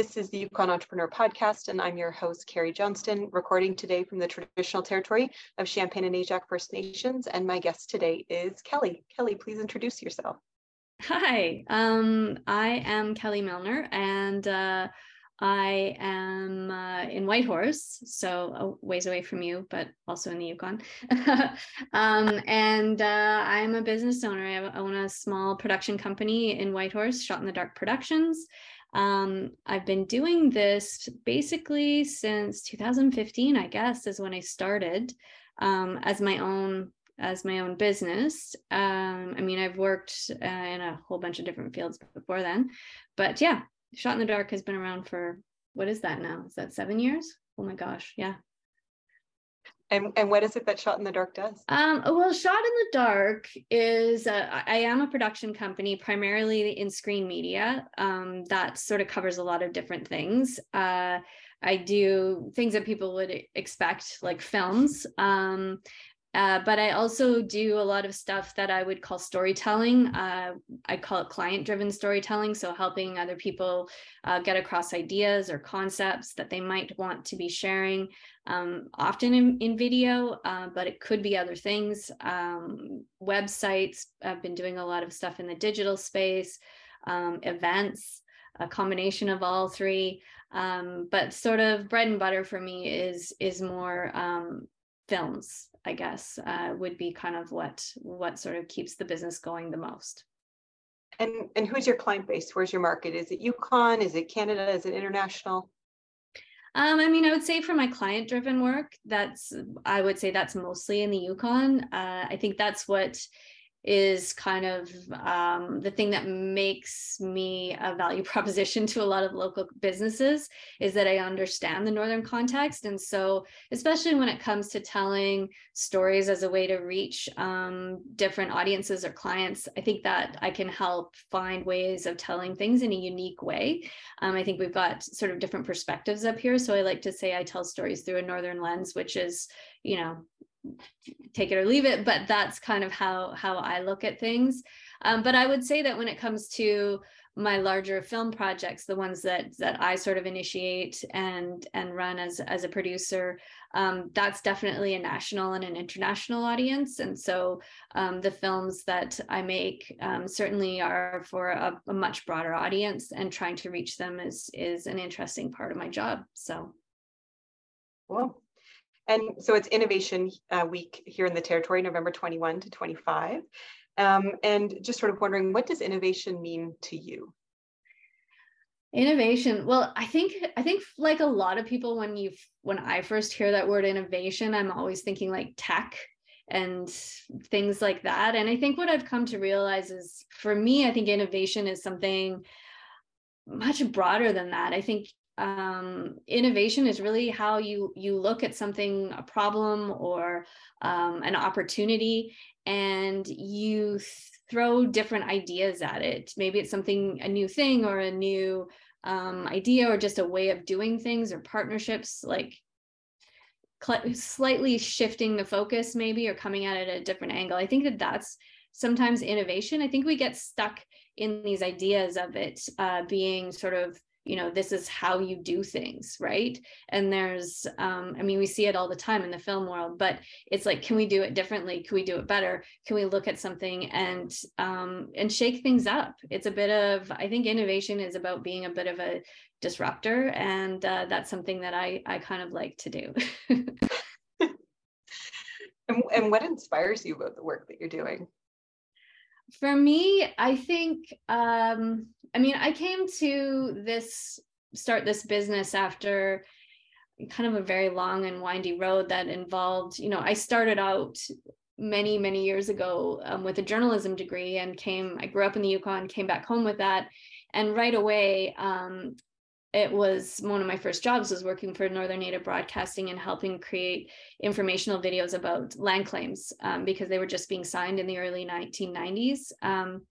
This is the Yukon Entrepreneur Podcast, and I'm your host, Carrie Johnston, recording today from the traditional territory of Champagne and Aishihik First Nations. And my guest today is Kelly. Kelly, please introduce yourself. Hi, um, I am Kelly Milner, and uh, I am uh, in Whitehorse, so a ways away from you, but also in the Yukon. um, and uh, I'm a business owner. I own a small production company in Whitehorse, Shot in the Dark Productions. Um, I've been doing this basically since 2015, I guess, is when I started um, as my own as my own business. Um, I mean, I've worked uh, in a whole bunch of different fields before then, but yeah, Shot in the Dark has been around for what is that now? Is that seven years? Oh my gosh, yeah. And, and what is it that Shot in the Dark does? Um, well, Shot in the Dark is a, I am a production company primarily in screen media. Um, that sort of covers a lot of different things. Uh, I do things that people would expect, like films. Um, uh, but I also do a lot of stuff that I would call storytelling. Uh, I call it client driven storytelling. So, helping other people uh, get across ideas or concepts that they might want to be sharing, um, often in, in video, uh, but it could be other things. Um, websites, I've been doing a lot of stuff in the digital space, um, events, a combination of all three. Um, but sort of bread and butter for me is is more um, films I guess, uh, would be kind of what what sort of keeps the business going the most. And and who's your client base? Where's your market? Is it Yukon? Is it Canada? Is it international? Um, I mean, I would say for my client driven work, that's I would say that's mostly in the Yukon. Uh, I think that's what is kind of um, the thing that makes me a value proposition to a lot of local businesses is that I understand the northern context, and so especially when it comes to telling stories as a way to reach um, different audiences or clients, I think that I can help find ways of telling things in a unique way. Um, I think we've got sort of different perspectives up here, so I like to say I tell stories through a northern lens, which is you know take it or leave it but that's kind of how how i look at things. Um, but i would say that when it comes to my larger film projects the ones that that i sort of initiate and and run as as a producer um, that's definitely a national and an international audience. And so um, the films that i make um, certainly are for a, a much broader audience and trying to reach them is is an interesting part of my job. So. Well and so it's Innovation uh, Week here in the territory, November 21 to 25. Um, and just sort of wondering, what does innovation mean to you? Innovation. Well, I think I think like a lot of people, when you when I first hear that word innovation, I'm always thinking like tech and things like that. And I think what I've come to realize is, for me, I think innovation is something much broader than that. I think um, innovation is really how you you look at something a problem or um, an opportunity and you throw different ideas at it. Maybe it's something a new thing or a new um, idea or just a way of doing things or partnerships like cl- slightly shifting the focus maybe or coming at it at a different angle. I think that that's sometimes innovation. I think we get stuck in these ideas of it uh, being sort of you know this is how you do things right? And there's um, i mean we see it all the time in the film world but it's like can we do it differently? Can we do it better? Can we look at something and um, and shake things up? It's a bit of i think innovation is about being a bit of a disruptor and uh, that's something that i i kind of like to do. And, and what inspires you about the work that you're doing? For me i think um I mean, I came to this start this business after kind of a very long and windy road that involved, you know, I started out many, many years ago um, with a journalism degree and came, I grew up in the Yukon, came back home with that. And right away, um, it was one of my first jobs was working for Northern Native Broadcasting and helping create informational videos about land claims um, because they were just being signed in the early 1990s. Um,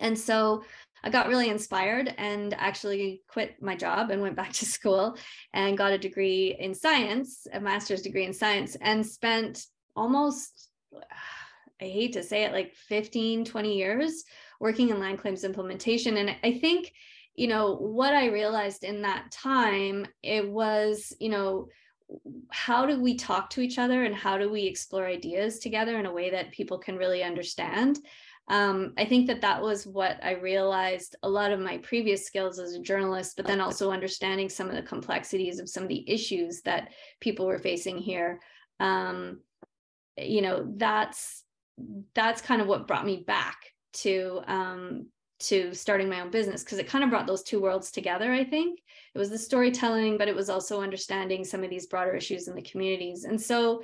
and so I got really inspired and actually quit my job and went back to school and got a degree in science, a master's degree in science, and spent almost, I hate to say it, like 15, 20 years working in land claims implementation. And I think you know what i realized in that time it was you know how do we talk to each other and how do we explore ideas together in a way that people can really understand um, i think that that was what i realized a lot of my previous skills as a journalist but then also understanding some of the complexities of some of the issues that people were facing here. Um, you know that's that's kind of what brought me back to um, to starting my own business because it kind of brought those two worlds together i think. It was the storytelling but it was also understanding some of these broader issues in the communities. And so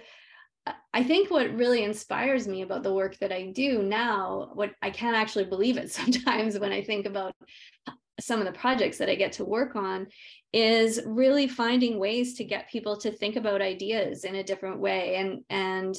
i think what really inspires me about the work that i do now what i can't actually believe it sometimes when i think about some of the projects that i get to work on is really finding ways to get people to think about ideas in a different way and and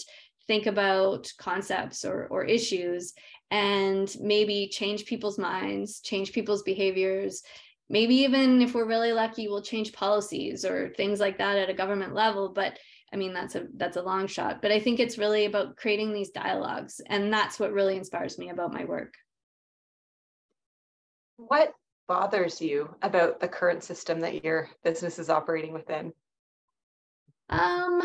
think about concepts or, or issues and maybe change people's minds, change people's behaviors. Maybe even if we're really lucky, we'll change policies or things like that at a government level. But I mean, that's a that's a long shot. But I think it's really about creating these dialogues, and that's what really inspires me about my work. What bothers you about the current system that your business is operating within? Um,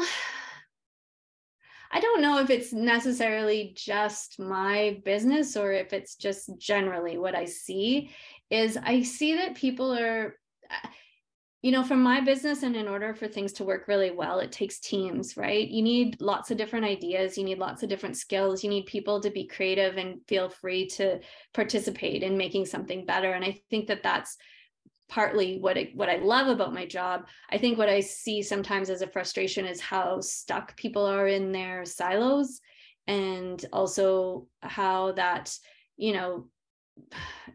I don't know if it's necessarily just my business or if it's just generally what I see is I see that people are you know from my business and in order for things to work really well it takes teams right you need lots of different ideas you need lots of different skills you need people to be creative and feel free to participate in making something better and i think that that's partly what I, what I love about my job. I think what I see sometimes as a frustration is how stuck people are in their silos and also how that, you know,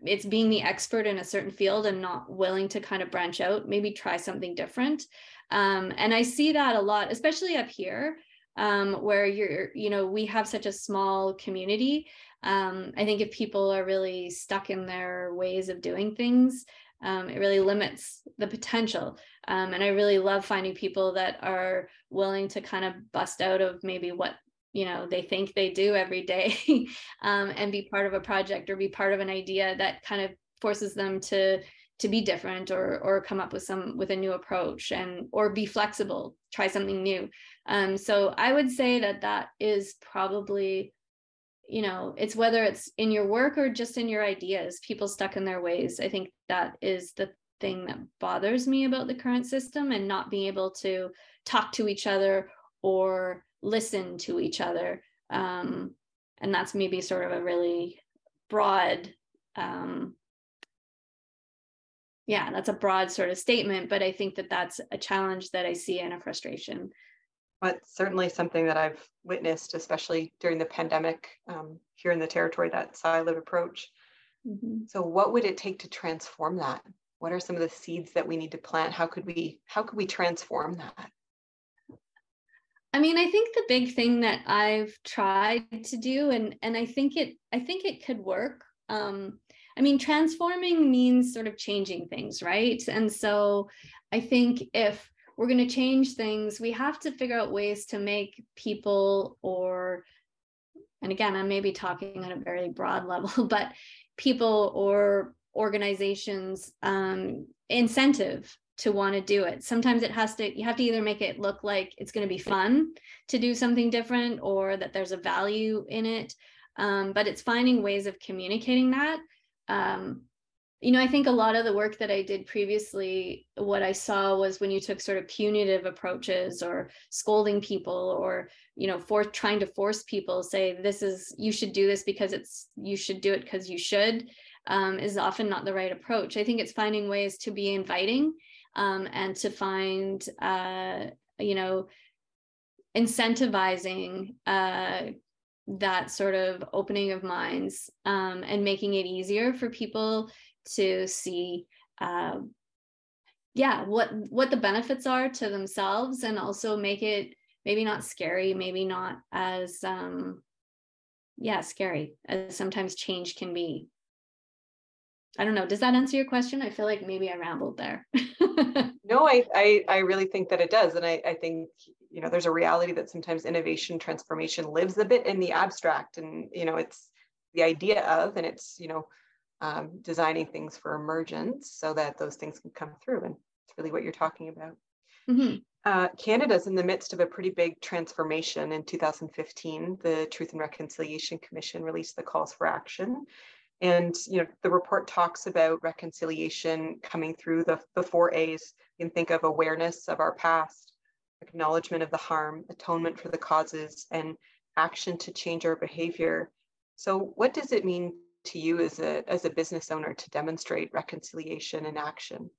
it's being the expert in a certain field and not willing to kind of branch out, maybe try something different. Um, and I see that a lot, especially up here, um, where you're, you know, we have such a small community. Um, I think if people are really stuck in their ways of doing things, um, it really limits the potential. Um, and I really love finding people that are willing to kind of bust out of maybe what you know they think they do every day um, and be part of a project or be part of an idea that kind of forces them to to be different or or come up with some with a new approach and or be flexible try something new. Um, so i would say that that is probably you know it's whether it's in your work or just in your ideas people stuck in their ways. I think that is the thing that bothers me about the current system and not being able to talk to each other or listen to each other um, and that's maybe sort of a really broad um, yeah that's a broad sort of statement but i think that that's a challenge that i see and a frustration but certainly something that I've witnessed, especially during the pandemic um, here in the territory, that siloed approach. Mm-hmm. So what would it take to transform that? What are some of the seeds that we need to plant? How could we how could we transform that? I mean, I think the big thing that I've tried to do, and and I think it I think it could work. Um, I mean, transforming means sort of changing things, right? And so I think if we're going to change things we have to figure out ways to make people or and again i may be talking on a very broad level but people or organizations um, incentive to want to do it sometimes it has to you have to either make it look like it's going to be fun to do something different or that there's a value in it um, but it's finding ways of communicating that um, you know, I think a lot of the work that I did previously, what I saw was when you took sort of punitive approaches or scolding people or, you know, for trying to force people say, this is, you should do this because it's, you should do it because you should, um, is often not the right approach. I think it's finding ways to be inviting um, and to find, uh, you know, incentivizing uh, that sort of opening of minds um, and making it easier for people to see uh, yeah what what the benefits are to themselves and also make it maybe not scary maybe not as um yeah scary as sometimes change can be i don't know does that answer your question i feel like maybe i rambled there no I, I i really think that it does and i i think you know there's a reality that sometimes innovation transformation lives a bit in the abstract and you know it's the idea of and it's you know um, designing things for emergence so that those things can come through. And it's really what you're talking about. Mm-hmm. Uh, Canada's in the midst of a pretty big transformation. In 2015, the Truth and Reconciliation Commission released the calls for action. And you know, the report talks about reconciliation coming through the, the four A's. You can think of awareness of our past, acknowledgement of the harm, atonement for the causes, and action to change our behavior. So what does it mean to you as a, as a business owner to demonstrate reconciliation in action?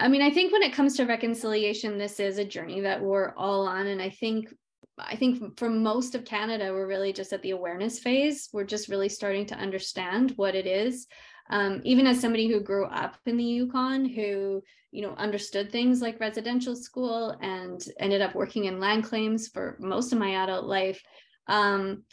I mean, I think when it comes to reconciliation, this is a journey that we're all on. And I think I think for most of Canada, we're really just at the awareness phase. We're just really starting to understand what it is. Um, even as somebody who grew up in the Yukon, who you know understood things like residential school and ended up working in land claims for most of my adult life, um,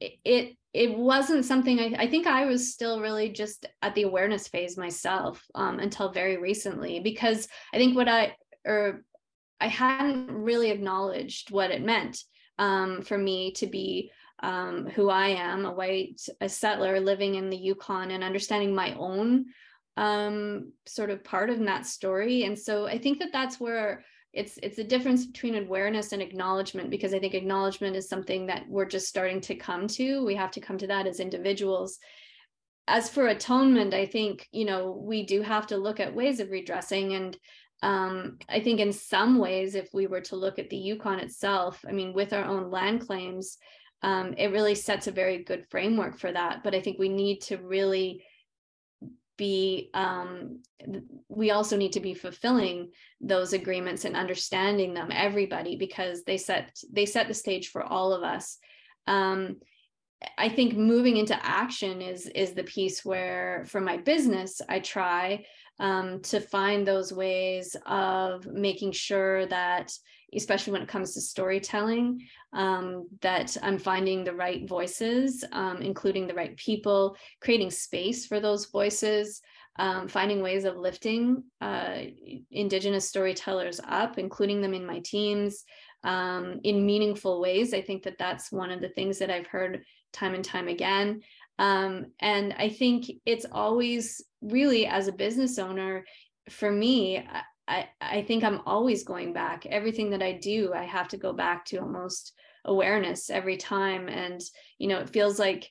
it it wasn't something I, I, think I was still really just at the awareness phase myself um, until very recently because I think what I or I hadn't really acknowledged what it meant um, for me to be um, who I am, a white a settler living in the Yukon and understanding my own um, sort of part of that story. And so I think that that's where it's it's a difference between awareness and acknowledgement because i think acknowledgement is something that we're just starting to come to we have to come to that as individuals as for atonement i think you know we do have to look at ways of redressing and um, i think in some ways if we were to look at the yukon itself i mean with our own land claims um, it really sets a very good framework for that. But i think we need to really be um, we also need to be fulfilling those agreements and understanding them everybody because they set they set the stage for all of us. Um, i think moving into action is is the piece where for my business i try um, to find those ways of making sure that especially when it comes to storytelling um, that i'm finding the right voices um, including the right people creating space for those voices um, finding ways of lifting uh, indigenous storytellers up including them in my teams um, in meaningful ways. I think that that's one of the things that i've heard time and time again um, and i think it's always really as a business owner for me I, I think I'm always going back. Everything that I do, I have to go back to almost awareness every time. And, you know, it feels like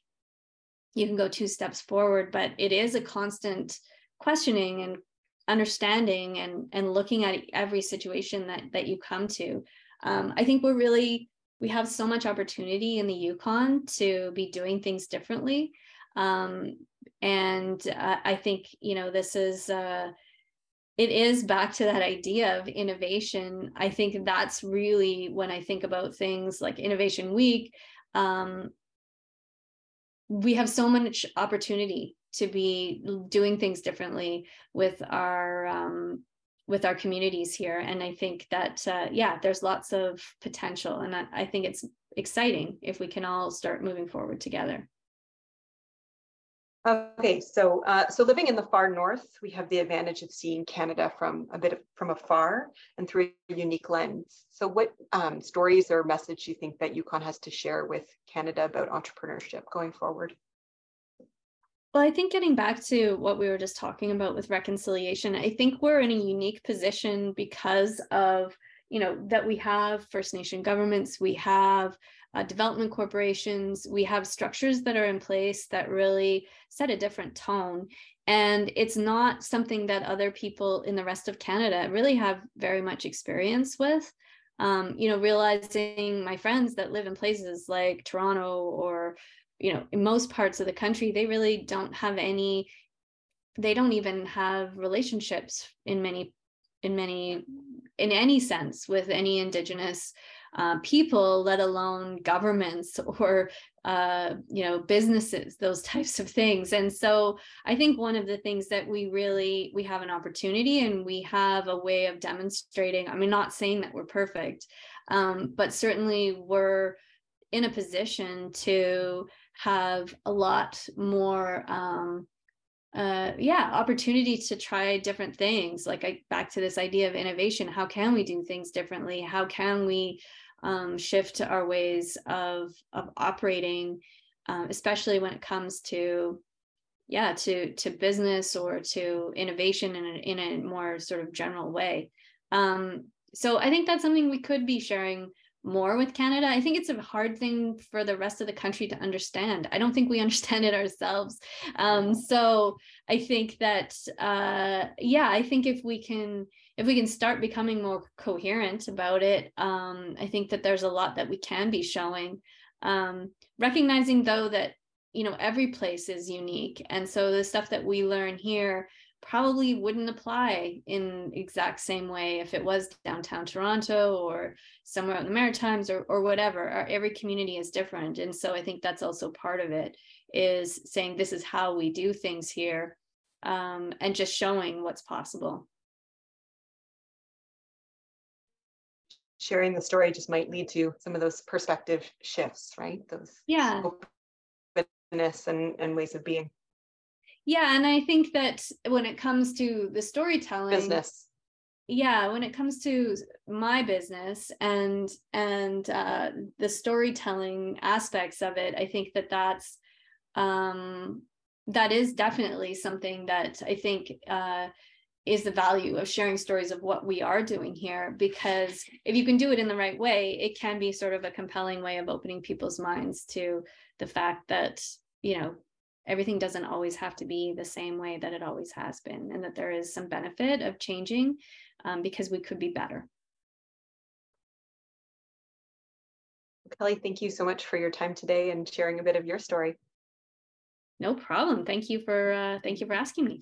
you can go two steps forward, but it is a constant questioning and understanding and and looking at every situation that that you come to. Um, I think we're really we have so much opportunity in the Yukon to be doing things differently. Um, and uh, I think you know this is uh, it is back to that idea of innovation. I think that's really when I think about things like Innovation Week. Um, we have so much opportunity to be doing things differently with our um, with our communities here, and I think that uh, yeah, there's lots of potential, and I, I think it's exciting if we can all start moving forward together. Okay, so uh, so living in the far north, we have the advantage of seeing Canada from a bit of, from afar and through a unique lens. So, what um, stories or message do you think that Yukon has to share with Canada about entrepreneurship going forward? Well, I think getting back to what we were just talking about with reconciliation, I think we're in a unique position because of you know that we have First Nation governments, we have uh, development corporations. We have structures that are in place that really set a different tone. And it's not something that other people in the rest of Canada really have very much experience with. Um, you know, realizing my friends that live in places like Toronto or, you know, in most parts of the country, they really don't have any, they don't even have relationships in many, in many, in any sense with any Indigenous uh, people, let alone governments or uh, you know businesses, those types of things. And so I think one of the things that we really we have an opportunity and we have a way of demonstrating. I mean, not saying that we're perfect, um, but certainly we're in a position to have a lot more um, uh yeah opportunity to try different things. Like I, back to this idea of innovation how can we do things differently? How can we um, shift our ways of of operating, um, especially when it comes to yeah to to business or to innovation in a, in a more sort of general way? Um, so i think that's something we could be sharing more with canada. I think it's a hard thing for the rest of the country to understand. I don't think we understand it ourselves. Um, so i think that uh, yeah i think if we can if we can start becoming more coherent about it um, i think that there's a lot that we can be showing. Um, recognizing though that you know every place is unique. And so the stuff that we learn here probably wouldn't apply in exact same way if it was downtown toronto or somewhere in the maritimes or, or whatever. Our, every community is different. And so i think that's also part of it is saying this is how we do things here um, and just showing what's possible. Sharing the story just might lead to some of those perspective shifts right? Those yeah. openness and, and ways of being. Yeah, and I think that when it comes to the storytelling business, yeah, when it comes to my business and and uh, the storytelling aspects of it, I think that that's um, that is definitely something that I think uh, is the value of sharing stories of what we are doing here because if you can do it in the right way it can be sort of a compelling way of opening people's minds to the fact that you know everything doesn't always have to be the same way that it always has been and that there is some benefit of changing um, because we could be better. Kelly thank you so much for your time today and sharing a bit of your story. No problem. Thank you for uh, thank you for asking me